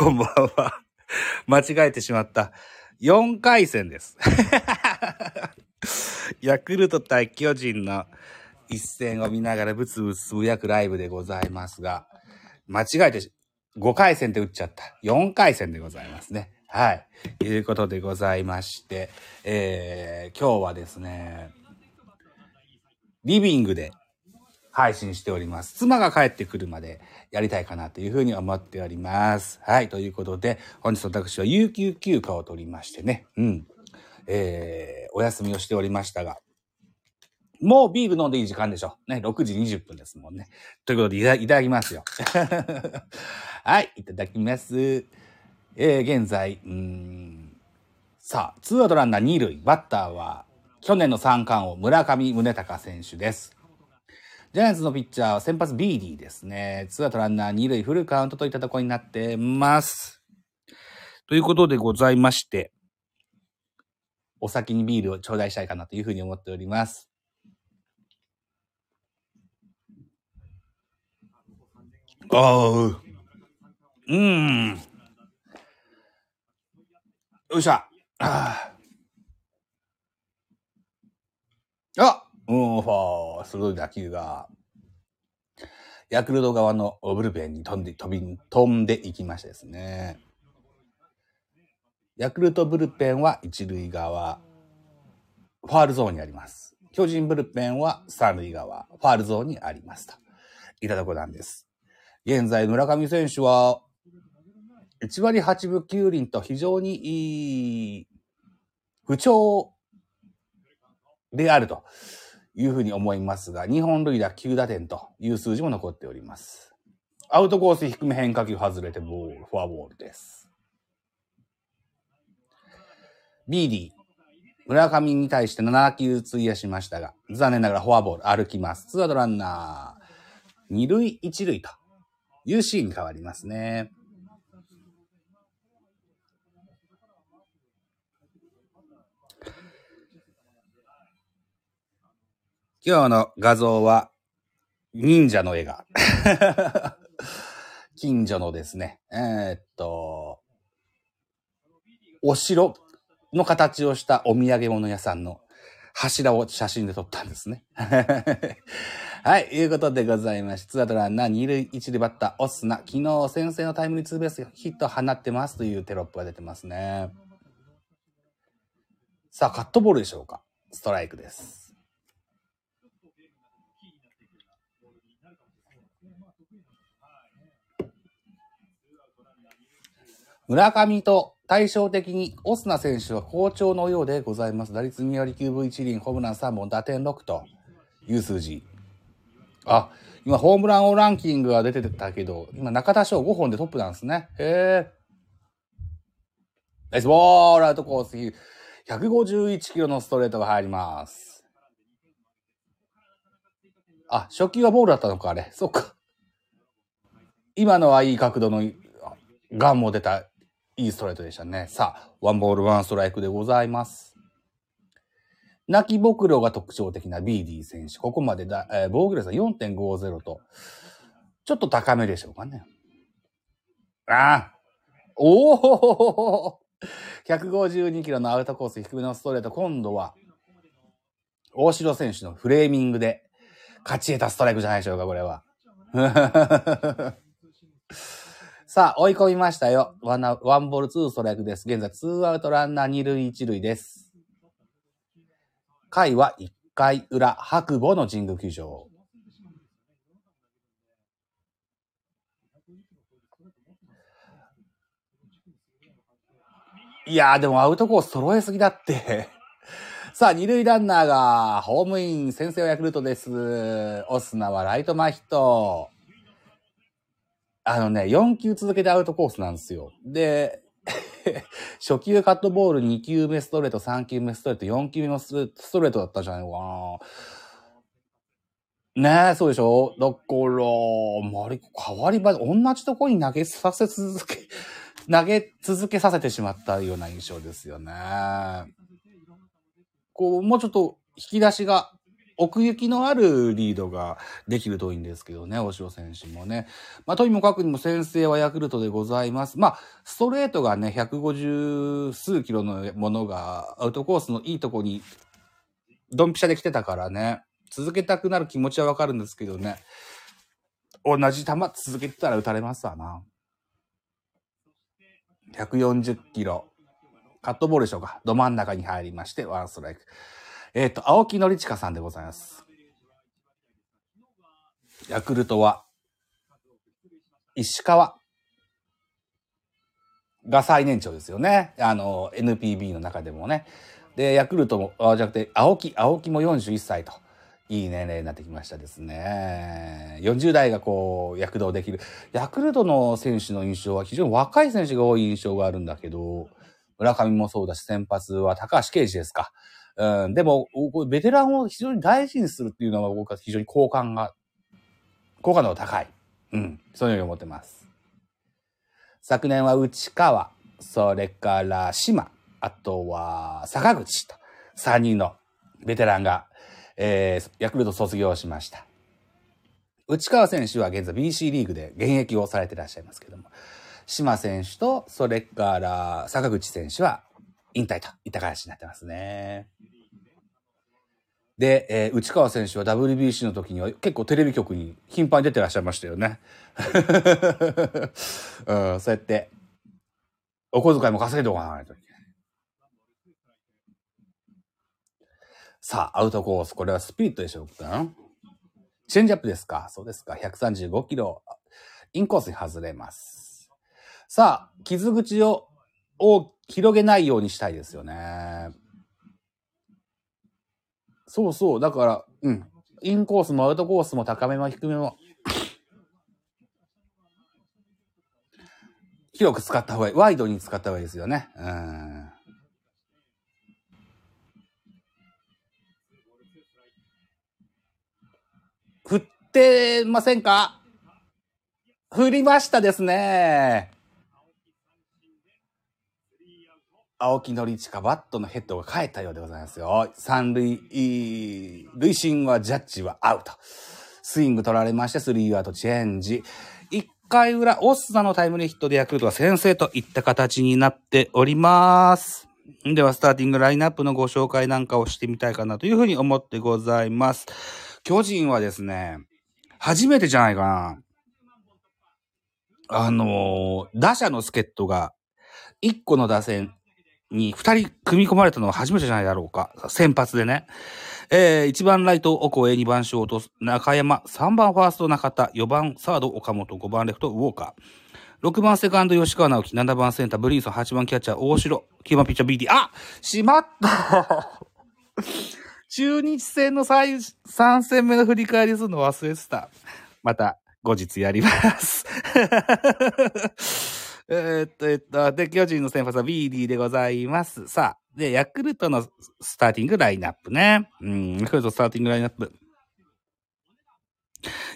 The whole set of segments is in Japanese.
こんばんは。間違えてしまった。4回戦です。ヤクルト対巨人の一戦を見ながらブツブツつぶやくライブでございますが、間違えて5回戦で打っちゃった。4回戦でございますね。はい。いうことでございまして、えー、今日はですね、リビングで配信しております。妻が帰ってくるまでやりたいかなというふうに思っております。はい。ということで、本日私は有給休暇を取りましてね、うん。えー、お休みをしておりましたが、もうビール飲んでいい時間でしょ。ね、6時20分ですもんね。ということでいた、いただきますよ。はい、いただきます。えー、現在、うん、さあ、ツーアウトランナー2塁、バッターは、去年の三冠王、村上宗隆選手です。ジャイアンツのピッチャーは先発ビーディですね。ツーアウトランナー2塁フルカウントといったところになってます。ということでございまして、お先にビールを頂戴したいかなというふうに思っております。ああ、うーん。よいしょ。ああ。あうん、ファー、鋭い打球が、ヤクルト側のブルペンに飛んで、飛び、飛んでいきましたですね。ヤクルトブルペンは一塁側、ファールゾーンにあります。巨人ブルペンは三塁側、ファールゾーンにありますと。いたとこなんです。現在、村上選手は、1割8分9厘と非常にいい不調であるというふうに思いますが、日本塁打9打点という数字も残っております。アウトコース低め変化球外れてボール、フォアボールです。ビーディ、村上に対して7球費やしましたが、残念ながらフォアボール歩きます。ツアウトランナー、2塁1塁というシーンに変わりますね。今日の画像は、忍者の絵が。近所のですね、えーっと、お城の形をしたお土産物屋さんの柱を写真で撮ったんですね。はい、いうことでございまして、ツアウトランナー二塁一塁バッター、オスナ、昨日先制のタイムリーツーベースヒット放ってますというテロップが出てますね。さあ、カットボールでしょうかストライクです。村上と対照的にオスナ選手は好調のようでございます。打率2割9分1厘、ホームラン3本、打点6という数字。あ、今ホームラン王ランキングが出てたけど、今中田翔5本でトップなんですね。へえ。ナイスボールアウトコース、151キロのストレートが入ります。あ、初球はボールだったのか、あれ。そっか。今のはいい角度のガンも出たいいストレートでしたね。さあ、ワンボールワンストライクでございます。泣きぼくろが特徴的なビーディ選手。ここまでだ、えー防御率は4.50と、ちょっと高めでしょうかね。ああおお152キロのアウトコース低めのストレート。今度は、大城選手のフレーミングで勝ち得たストライクじゃないでしょうか、これは。さあ、追い込みましたよ。ワンワンボールツーストライクです。現在、ツーアウトランナー二塁一塁です。回は1回裏、白母の神宮球場。いやー、でもアウトコース揃えすぎだって。さあ、二塁ランナーがホームイン、先制はヤクルトです。オスナはライト前ヒット。あのね、4球続けてアウトコースなんですよ。で、初球カットボール、2球目ストレート、3球目ストレート、4球目もストレートだったじゃないかな。ねえ、そうでしょ？だから、マリコ、変わり場で同じとこに投げさせ続け、投げ続けさせてしまったような印象ですよね。こう、もうちょっと引き出しが奥行きのあるリードができるといいんですけどね、大城選手もね。まあ、とにもかくにも先制はヤクルトでございます。まあ、ストレートがね、150数キロのものがアウトコースのいいとこにドンピシャで来てたからね、続けたくなる気持ちはわかるんですけどね。同じ球続けてたら打たれますわな。140キロ。カットボールでしょうか。ど真ん中に入りまして、ワンストライク。えっ、ー、と、青木のりちかさんでございます。ヤクルトは、石川が最年長ですよね。あの、NPB の中でもね。で、ヤクルトも、あじゃなくて、青木、青木も41歳と。いい年齢になってきましたですね。40代がこう、躍動できる。ヤクルトの選手の印象は非常に若い選手が多い印象があるんだけど、村上もそうだし、先発は高橋奎二ですか。うん、でも、ベテランを非常に大事にするっていうのは僕は非常に好感が、好感度が高い。うん、そういうふうに思ってます。昨年は内川、それから島、あとは坂口と3人のベテランがえー、ヤクルト卒業しました。内川選手は現在 BC リーグで現役をされていらっしゃいますけども、島選手と、それから坂口選手は引退といった形になってますね。で、えー、内川選手は WBC の時には結構テレビ局に頻繁に出てらっしゃいましたよね。うん、そうやって、お小遣いも稼いでおかないとない。さあ、アウトコース。これはスピリットでしょうか？チェンジアップですか？そうですか。135キロ。インコースに外れます。さあ、傷口をを広げないようにしたいですよね。そうそう。だから、うん。インコースもアウトコースも高めも低めも、広く使った方がいい。ワイドに使った方がいいですよね。うん。振ってませんか？振りましたですね。青木のりちかバットのヘッドが返ったようでございますよ。三塁、塁審はジャッジはアウト。スイング取られまして、スリーアウトチェンジ。一回裏、オスナのタイムリーヒットでヤクルトが先制といった形になっております。では、スターティングラインナップのご紹介なんかをしてみたいかなというふうに思ってございます。巨人はですね、初めてじゃないかな。あのー、打者の助っ人が、1個の打線に2人組み込まれたのは初めてじゃないだろうか。先発でね。えー、1番ライト、オコエ、2番ショート、中山、3番ファースト、中田、4番サード、岡本、5番レフト、ウォーカー。6番セカンド、吉川直樹、7番センター、ブリンソン、8番キャッチャー、大城、9番ピッチャー、BD。あしまった 中日戦の最3戦目の振り返りするの忘れてた。また後日やります。えっと、えっと、で、巨人の先発は BD でございます。さあ、で、ヤクルトのスターティングラインナップね。うん、ヤクルトスターティングラインナップ。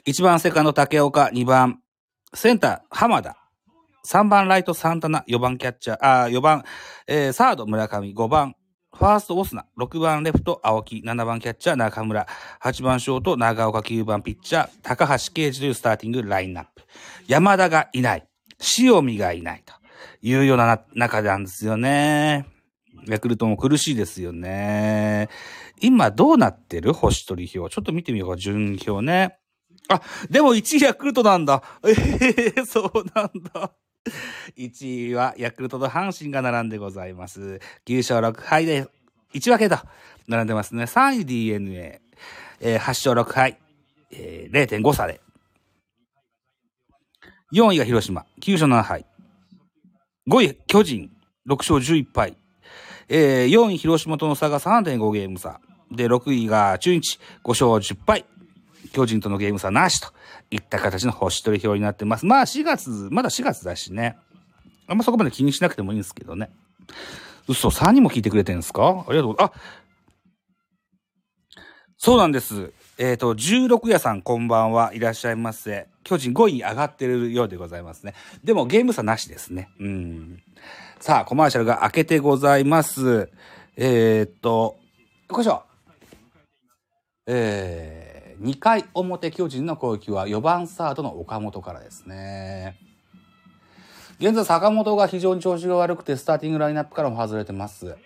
1番セカンド竹岡、2番センター浜田、3番ライトサンタナ、4番キャッチャー、あ、4番、えー、サード村上、5番ファーストオスナ、6番レフト青木、7番キャッチャー中村、8番ショート長岡、9番ピッチャー高橋啓治というスターティングラインナップ。山田がいない。塩見がいないというような中なんですよね。ヤクルトも苦しいですよね。今どうなってる星取り表？ちょっと見てみようか、順表ね。あ、でも1位ヤクルトなんだ。ええー、そうなんだ。1位はヤクルトと阪神が並んでございます。9勝6敗で1分けと並んでますね。3位 DNA、えー、8勝6敗、えー、0.5差で。4位が広島、9勝7敗。5位巨人、6勝11敗。えー、4位広島との差が3.5ゲーム差。で、6位が中日、5勝10敗。巨人とのゲーム差なしといった形の星取り表になってます。まあ4月、まだ4月だしね。あんまそこまで気にしなくてもいいんですけどね。嘘、3人も聞いてくれてるんですか？ありがとうございます。あそうなんです。えっ、ー、と、16夜さんこんばんはいらっしゃいませ。巨人5位に上がってるようでございますね。でもゲーム差なしですね。うん。さあ、コマーシャルが開けてございます。えっ、ー、と、よいしょ。えー、2回表巨人の攻撃は4番サードの岡本からですね。現在坂本が非常に調子が悪くてスターティングラインナップからも外れてます。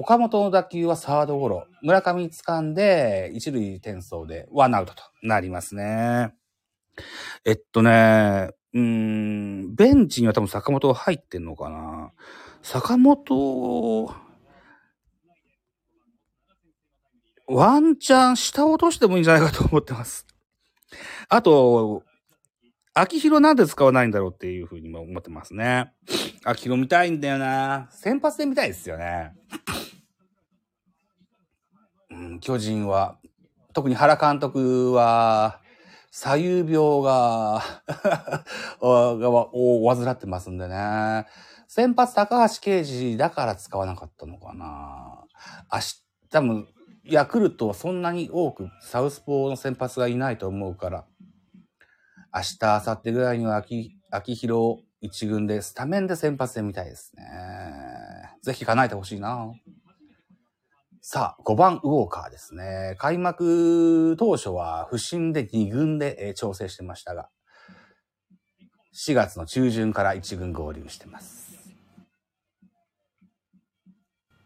岡本の打球はサードゴロ。村上掴んで一塁転送でワンアウトとなりますね。えっとね、うん、ベンチには多分坂本入ってんのかな。坂本、ワンチャン下落としてもいいんじゃないかと思ってます。あと、秋広なんで使わないんだろうっていうふうにも思ってますね。秋広見たいんだよな。先発で見たいですよね。巨人は、特に原監督は、左右病が を患ってますんでね。先発高橋奎二だから使わなかったのかな。明日、多分、ヤクルトはそんなに多くサウスポーの先発がいないと思うから、明日、明後日ぐらいには秋、秋広一軍でスタメンで先発で見たいですね。ぜひ叶えてほしいな。さあ、5番ウォーカーですね。開幕当初は不審で2軍で調整してましたが、4月の中旬から1軍合流してます。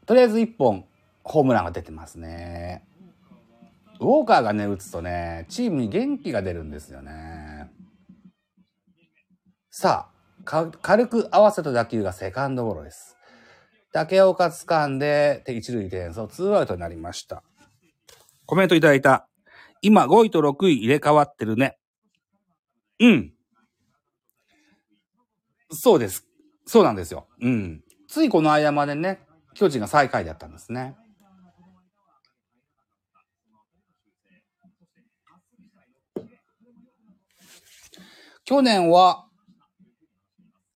とりあえず1本ホームランが出てますね。ウォーカーがね、打つとね、チームに元気が出るんですよね。さあ、軽く合わせた打球がセカンドゴロです。竹岡掴んで、一塁転送、ツーアウトになりました。コメントいただいた。今5位と6位入れ替わってるね。うん。そうです。そうなんですよ。うん。ついこの間までね、巨人が最下位だったんですね。去年は、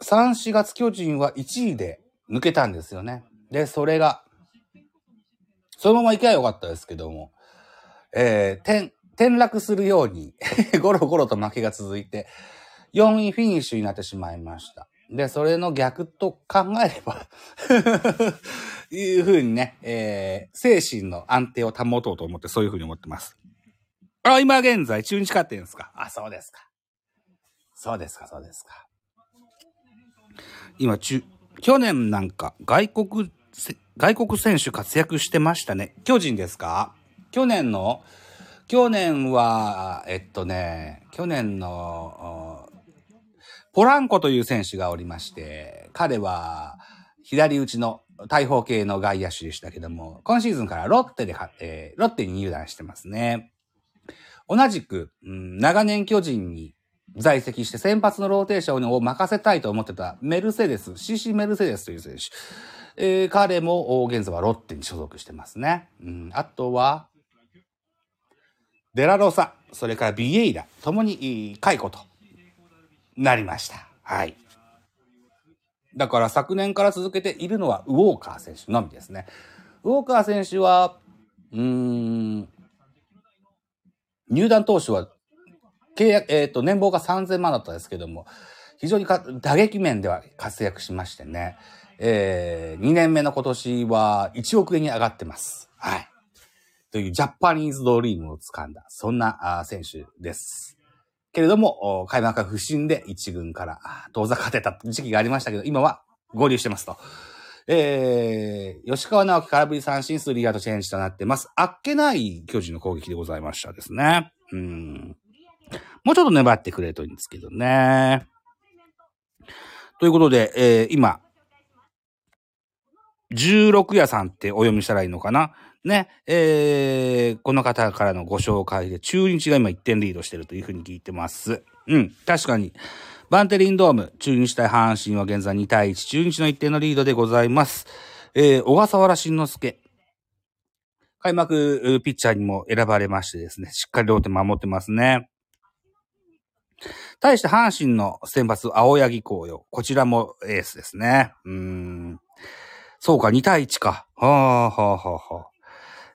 3、4月巨人は1位で抜けたんですよね。で、それが、そのまま行けばよかったですけども、えー、転、転落するように ゴロゴロと負けが続いて、4位フィニッシュになってしまいました。で、それの逆と考えれば いうふうにね、えー、精神の安定を保とうと思ってそういうふうに思ってます。あ、今現在中日勝ってんですか？あ、そうですか。そうですか、そうですか。今、中、去年なんか外国、外国選手活躍してましたね。巨人ですか？去年の、去年は、えっとね、去年の、ポランコという選手がおりまして、彼は左打ちの大砲系の外野手でしたけども、今シーズンからロッテで、えー、ロッテに入団してますね。同じく、うん、長年巨人に在籍して先発のローテーションを任せたいと思ってたメルセデス、CC メルセデスという選手。えー、彼も現在はロッテに所属してますね。うん、あとは、デラロサ、それからビエイラ、ともに解雇となりました。はい。だから昨年から続けているのはウォーカー選手のみですね。ウォーカー選手は、うーん、入団当初は契約、えっ、ー、と、年俸が3000万だったんですけども、非常に打撃面では活躍しましてね、えー、2年目の今年は1億円に上がってます。はい。というジャパニーズドリームを掴んだ、そんな選手です。けれども、開幕が不振で1軍から遠ざかってた時期がありましたけど、今は合流してますと。えー、吉川直樹空振り三振スリアウトチェンジとなってます。あっけない巨人の攻撃でございましたですね。うん。もうちょっと粘ってくれるといいんですけどね。ということで、えー、今、16夜さんってお読みしたらいいのかな？ね、えー、この方からのご紹介で、中日が今1点リードしてるというふうに聞いてます。うん、確かに。バンテリンドーム、中日対阪神は現在2対1、中日の1点のリードでございます。えー、小笠原慎之介。開幕ピッチャーにも選ばれましてですね、しっかりローテ守ってますね。対して阪神の選抜、青柳紅葉。こちらもエースですね。うん。そうか、2対1か。はあ、はあ、はあ、はあ。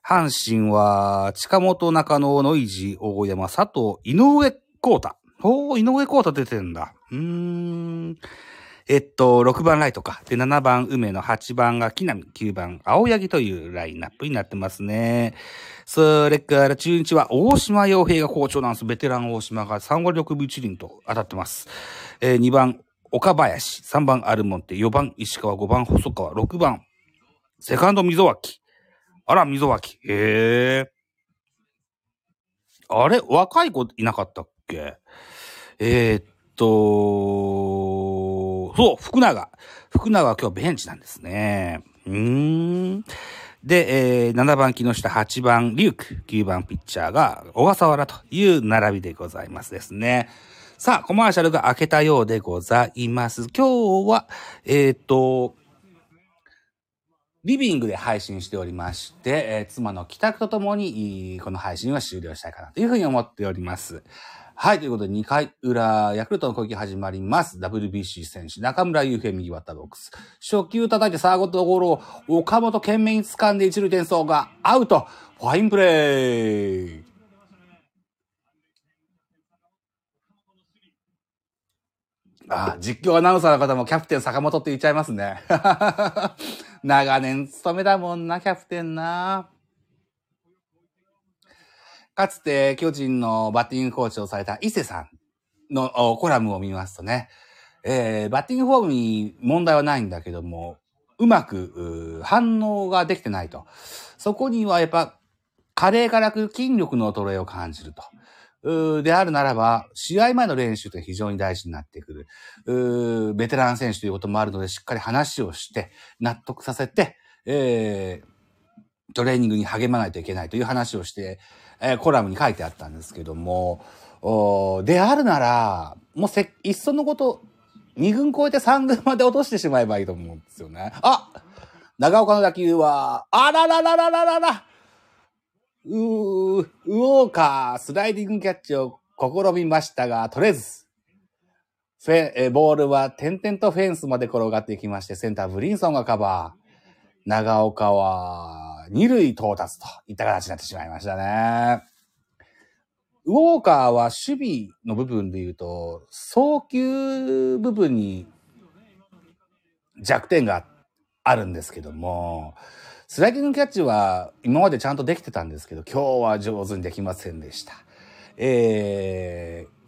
阪神は、近本中野、ノイジ大山、佐藤、井上光太。おー、井上光太出てんだ。うーん。えっと、6番ライトか。で、7番梅野、8番が木浪、9番青柳というラインナップになってますね。それから中日は大島洋平が好調なんです。ベテラン大島が3割6分1厘と当たってます。えー、2番岡林、3番アルモンテ、4番石川、5番細川、6番セカンド溝脇。あら、溝脇。へえ。あれ若い子いなかったっけ？えー、っと、そう、福永。福永は今日ベンチなんですね。うーん。で、えー、7番木下、8番リューク、9番ピッチャーが小笠原という並びでございますですね。さあ、コマーシャルが開けたようでございます。今日は、えっ、ー、と、リビングで配信しておりまして、えー、妻の帰宅とともに、この配信は終了したいかなというふうに思っております。はい、ということで2回裏、ヤクルトの攻撃始まります。WBC 選手、中村悠平右バッターボックス。初球叩いてサーゴットゴールを岡本懸命に掴んで一塁転送がアウト。ファインプレー。ああ実況アナウンサーの方もキャプテン坂本って言っちゃいますね。長年勤めだもんな、キャプテンな。かつて巨人のバッティングコーチをされた伊勢さんのコラムを見ますとね、えー、バッティングフォームに問題はないんだけども、うまく反応ができてないと。そこにはやっぱ、加齢からく筋力の衰えを感じると。であるならば、試合前の練習って非常に大事になってくる。ベテラン選手ということもあるので、しっかり話をして、納得させて、えー、トレーニングに励まないといけないという話をして、えー、コラムに書いてあったんですけども、であるなら、もうせ、いっそのこと、2軍超えて3軍まで落としてしまえばいいと思うんですよね。あ長岡の打球は、あらららららららうー、ウォーカー、スライディングキャッチを試みましたが、取れず。フェえボールは点々とフェンスまで転がっていきまして、センターブリンソンがカバー。長岡は二塁到達といった形になってしまいましたね。ウォーカーは守備の部分で言うと、送球部分に弱点があるんですけども、スライディングキャッチは今までちゃんとできてたんですけど、今日は上手にできませんでした。えー、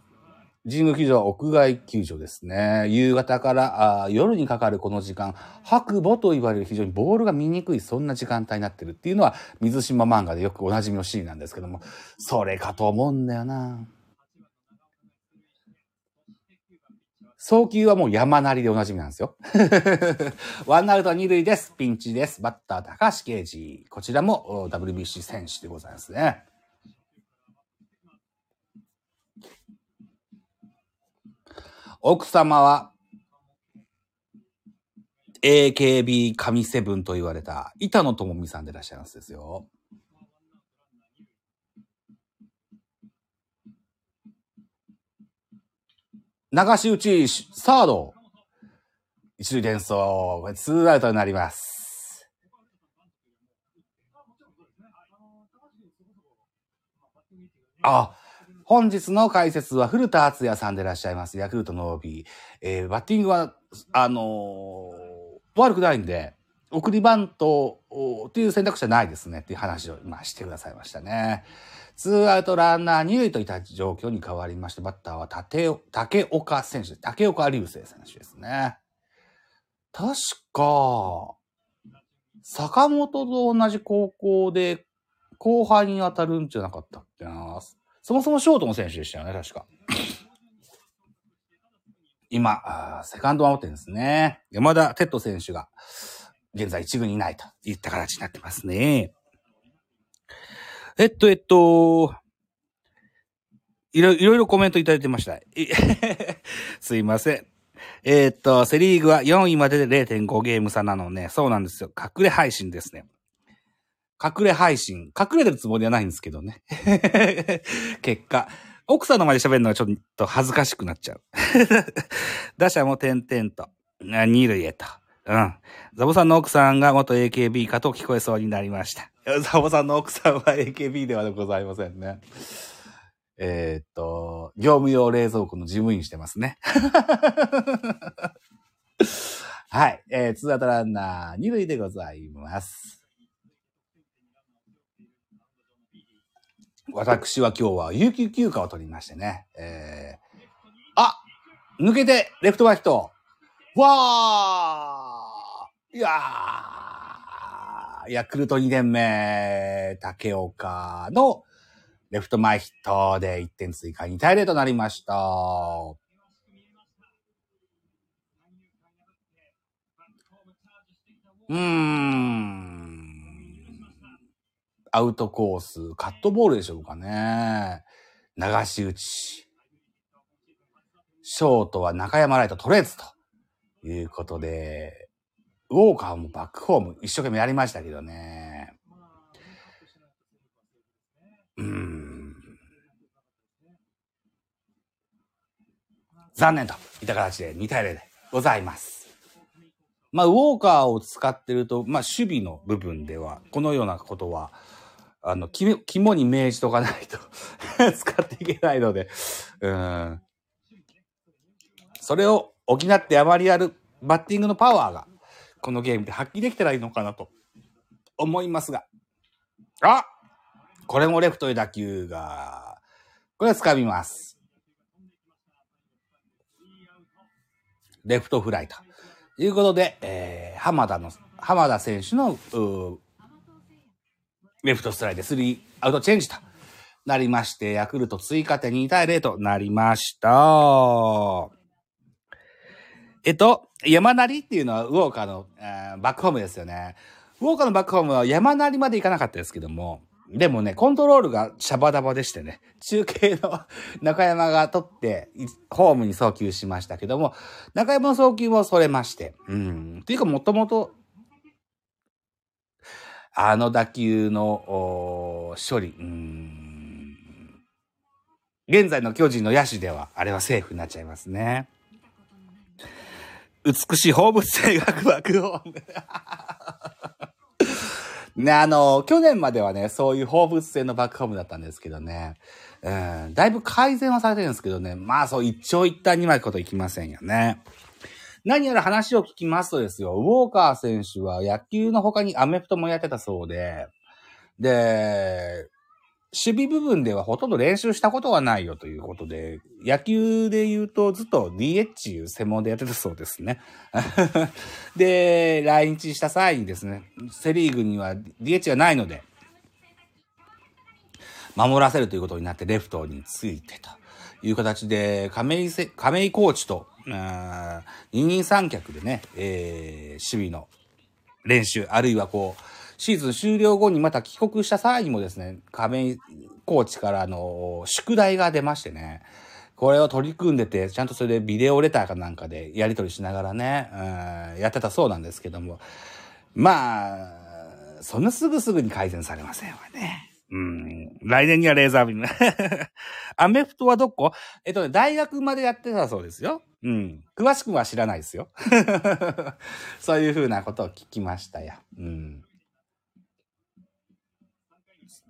神宮球場は屋外球場ですね。夕方からあ夜にかかるこの時間、白母と言われる非常にボールが見にくい、そんな時間帯になってるっていうのは、水島漫画でよくおなじみのシーンなんですけども、それかと思うんだよな。送球はもう山なりでおなじみなんですよ。ワンアウト二塁です。ピンチです。バッター高橋啓治。こちらも WBC 選手でございますね。奥様は AKB 神セブンと言われた板野友美さんでいらっしゃいますですよ。流し打ち、サード。一塁転送。これツーアウトになります。あ、本日の解説は古田敦也さんでいらっしゃいます。ヤクルトの OB。えー、バッティングは、あのー、悪くないんで、送りバントっていう選択肢はないですねっていう話を今してくださいましたね。ツーアウトランナー二塁といった状況に変わりまして、バッターは竹竹岡選手、竹岡隆星選手ですね。確か、坂本と同じ高校で後輩に当たるんじゃなかったっ。そもそもショートの選手でしたよね、確か。今、セカンド守ってるんですね。山田哲人選手が、現在一軍にいないといった形になってますね。えっと、えっと、いろいろいろコメントいただいてました。すいません。えー、っと、セリーグは4位までで0.5ゲーム差なのね。そうなんですよ。隠れ配信ですね。隠れ配信。隠れてるつもりはないんですけどね。結果。奥さんの前で喋るのがちょっと恥ずかしくなっちゃう。打者も点々と。二塁へと。うん。ザボさんの奥さんが元 AKB かと聞こえそうになりました。ザボさんの奥さんは AKB ではございませんね。えー、っと、業務用冷蔵庫の事務員してますね。はい。えー、ツーアウトランナー、二塁でございます。私は今日は有給休暇を取りましてね。えー、あ抜けて、レフト前ヒット。わーいやーヤクルト2年目、竹岡のレフト前ヒットで1点追加2対0となりました。うーん。アウトコース、カットボールでしょうかね。流し打ち。ショートは中山ライト取れずということで、ウォーカーもバックホーム一生懸命やりましたけどね。うん。残念といった形で2対0でございます。まあ、ウォーカーを使ってると、まあ、守備の部分では、このようなことは、あの、肝肝に銘じとかないと 使っていけないので、うん。それを補ってあまりやるバッティングのパワーが、このゲームで発揮できたらいいのかなと思いますが。あこれもレフトへ打球が、これは掴みます。レフトフライということで、えー、浜田の、浜田選手の、レフトストライでスリーアウトチェンジとなりまして、ヤクルト追加点2対0となりました。えっと、山なりっていうのはウォーカーの、えーバックホームですよね。ウォーカーのバックホームは山なりまで行かなかったですけども、でもね、コントロールがシャバダバでしてね、中継の 中山が取って、ホームに送球しましたけども、中山の送球もそれまして、うん。っていうか、もともと、あの打球の処理、現在の巨人の野手では、あれはセーフになっちゃいますね。美しい放物性学バックホーム。ね、あの、去年まではね、そういう放物性のバックホームだったんですけどね。うん、だいぶ改善はされてるんですけどね。まあそう、一長一短にまいこといきませんよね。何やら話を聞きますとですよ、ウォーカー選手は野球の他にアメフトもやってたそうで、で、守備部分ではほとんど練習したことはないよということで、野球で言うとずっと DH 専門でやってたそうですね。で、来日した際にですね、セリーグには DH がないので、守らせるということになってレフトについてという形で、亀井、亀井コーチと、あー二人三脚でね、えー守備の練習、あるいはこう、シーズン終了後にまた帰国した際にもですね、亀井コーチからの宿題が出ましてね、これを取り組んでて、ちゃんとそれでビデオレターかなんかでやり取りしながらね、うんやってたそうなんですけども、まあ、そんなすぐすぐに改善されませんわね。うん。来年にはレーザービーム。アメフトはどこ？えっとね、大学までやってたそうですよ。うん。詳しくは知らないですよ。そういうふうなことを聞きましたよ。うん。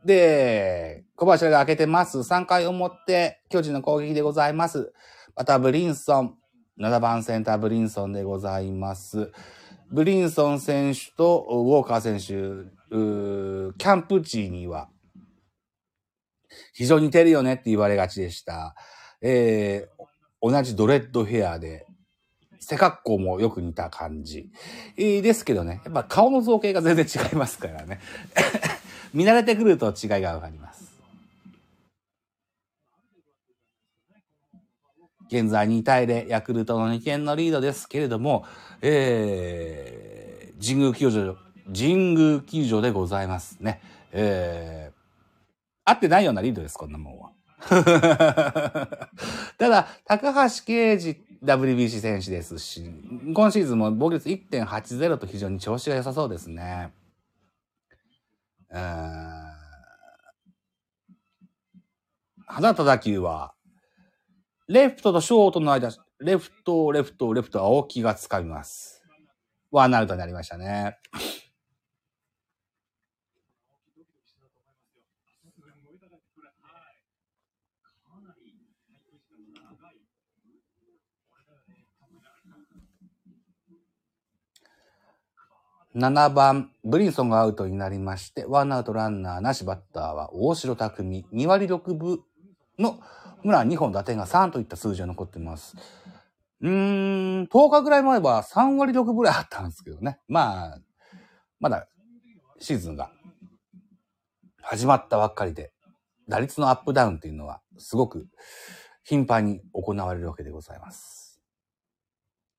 で、小林が開けてます。3回表、巨人の攻撃でございます。また、ブリンソン。7番センター、ブリンソンでございます。ブリンソン選手とウォーカー選手、キャンプ地には、非常に似てるよねって言われがちでした。えー、同じドレッドヘアで、背格好もよく似た感じ。えーですけどね、やっぱ顔の造形が全然違いますからね。見慣れてくると違いがわかります。現在2対0、ヤクルトの2点のリードですけれども、えー、神宮球場、神宮球場でございますね。えー、合ってないようなリードです、こんなもんは。ただ、高橋奎二 WBC 選手ですし、今シーズンも防御率1.80と非常に調子が良さそうですね。うーん放った打球は、レフトとショートの間、レフト、レフト、レフト、青木が掴みます。ワンアウトになりましたね。7番、ブリンソンがアウトになりまして、ワンアウトランナーなしバッターは大城匠、2割6分のホームラン2本打点が3といった数字が残ってます。うーん、10日ぐらい前は3割6分ぐらいあったんですけどね。まあ、まだシーズンが始まったばっかりで、打率のアップダウンっていうのはすごく頻繁に行われるわけでございます。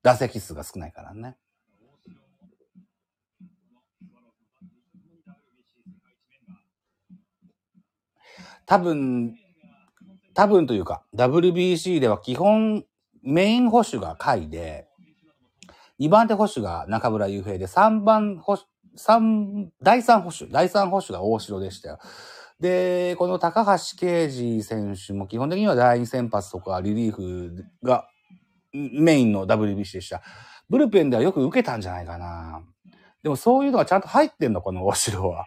打席数が少ないからね。多分、多分というか、WBC では基本メイン保守が甲斐で、2番手保守が中村雄平で、3番保守、三、第3保守、第3保守が大城でしたよ。で、この高橋奎二選手も基本的には第2先発とかリリーフがメインの WBC でした。ブルペンではよく受けたんじゃないかな。でもそういうのがちゃんと入ってんの、この大城は。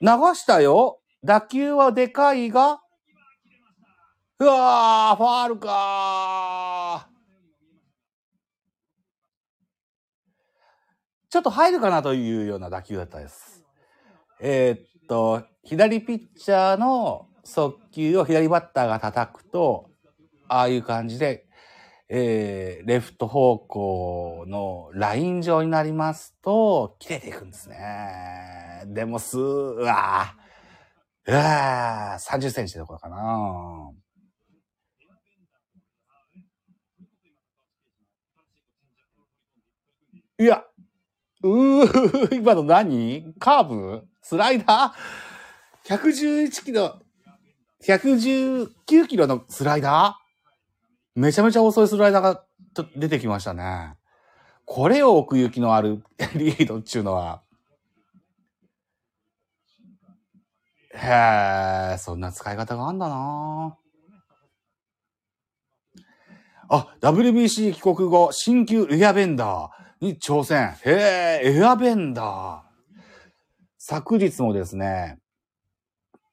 流したよ。打球はでかいが、うわー、ファールかー。ちょっと入るかなというような打球だったです。えーっと、左ピッチャーの速球を左バッターが叩くと、ああいう感じで、えー、レフト方向のライン上になりますと、切れていくんですね。でもす、うわー、うわー、30センチってところかな。いや、うー、今の何？カーブ？スライダー ?111 キロ、119キロのスライダー？めちゃめちゃ遅いスライダーが出てきましたね。これを奥行きのある リードっていうのは。へえ、そんな使い方があんだなあ、WBC 帰国後、新旧エアベンダーに挑戦。へえ、エアベンダー。昨日もですね、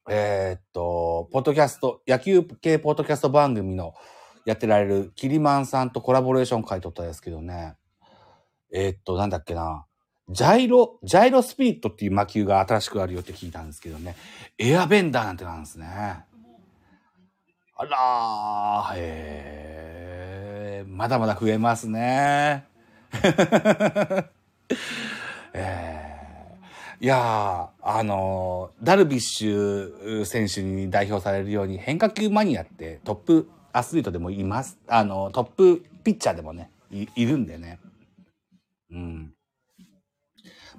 えーっと、ポッドキャスト、野球系ポッドキャスト番組のやってられるキリマンさんとコラボレーション会取ったんですけどね。えーっと、なんだっけな。ジャイロ、ジャイロスピリットっていう魔球が新しくあるよって聞いたんですけどね。エアベンダーなんてなんですね。あらー、へー、まだまだ増えますね。えー、いや、あのダルビッシュ選手に代表されるように変化球マニアってトップアスリートでもいます。あの、トップピッチャーでもね、いいるんでね。うん。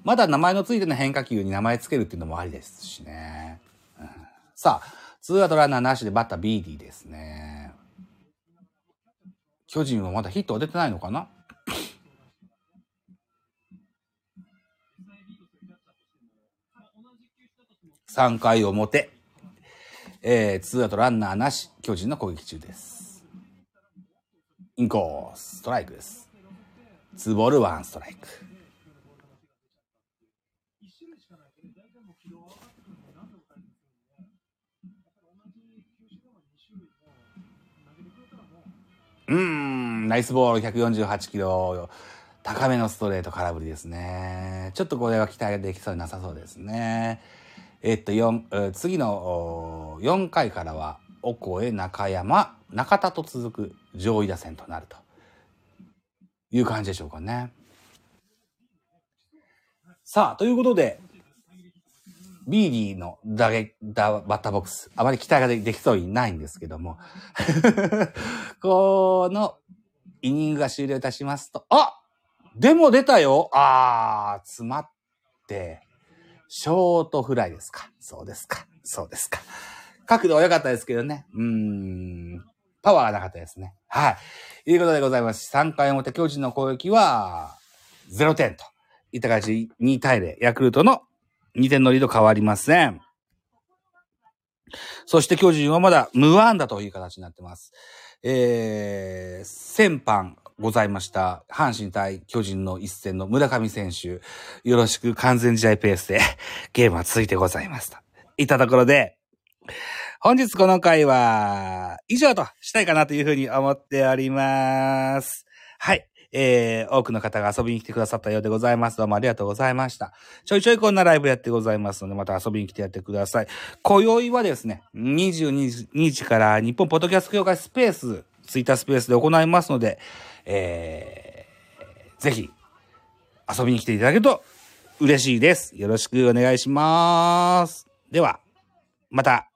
まだ名前のついての変化球に名前つけるっていうのもありですしね。うんさあ、ツーアウトランナーなしでバッタービーディですね。巨人はまだヒットは出てないのかな？3回表、えー、ツーアウトランナーなし、巨人の攻撃中です。インコース、ストライクです。ツーボール、ワンストライク。うーん、ナイスボール148キロ。高めのストレート空振りですね。ちょっとこれは期待できそうになさそうですね。えっと、四え次の4回からは、オコエ、中山、中田と続く上位打線となるという感じでしょうかね。さあ、ということで、ビーディの打撃打バッターボックス、あまり期待ができそうにないんですけども、このイニングが終了いたしますと、あでも出たよ。あー、詰まって、ショートフライですか。そうですか。そうですか。角度は良かったですけどね。うーん。パワーがなかったですね。はい。いうことでございます。3回表巨人の攻撃は、0点と。いった感じ、2対0。ヤクルトの2点のリード変わりません。そして巨人はまだ無安打という形になってます。えー、先般ございました。阪神対巨人の一戦の村上選手、よろしく完全試合ペースでゲームは続いてございました。いったところで、本日この回は以上としたいかなというふうに思っております。はい。えー、多くの方が遊びに来てくださったようでございます。どうもありがとうございました。ちょいちょいこんなライブやってございますので、また遊びに来てやってください。今宵はですね、22時から日本ポッドキャスト協会スペース、ツイッタースペースで行いますので、えー、ぜひ、遊びに来ていただけると嬉しいです。よろしくお願いします。では、また。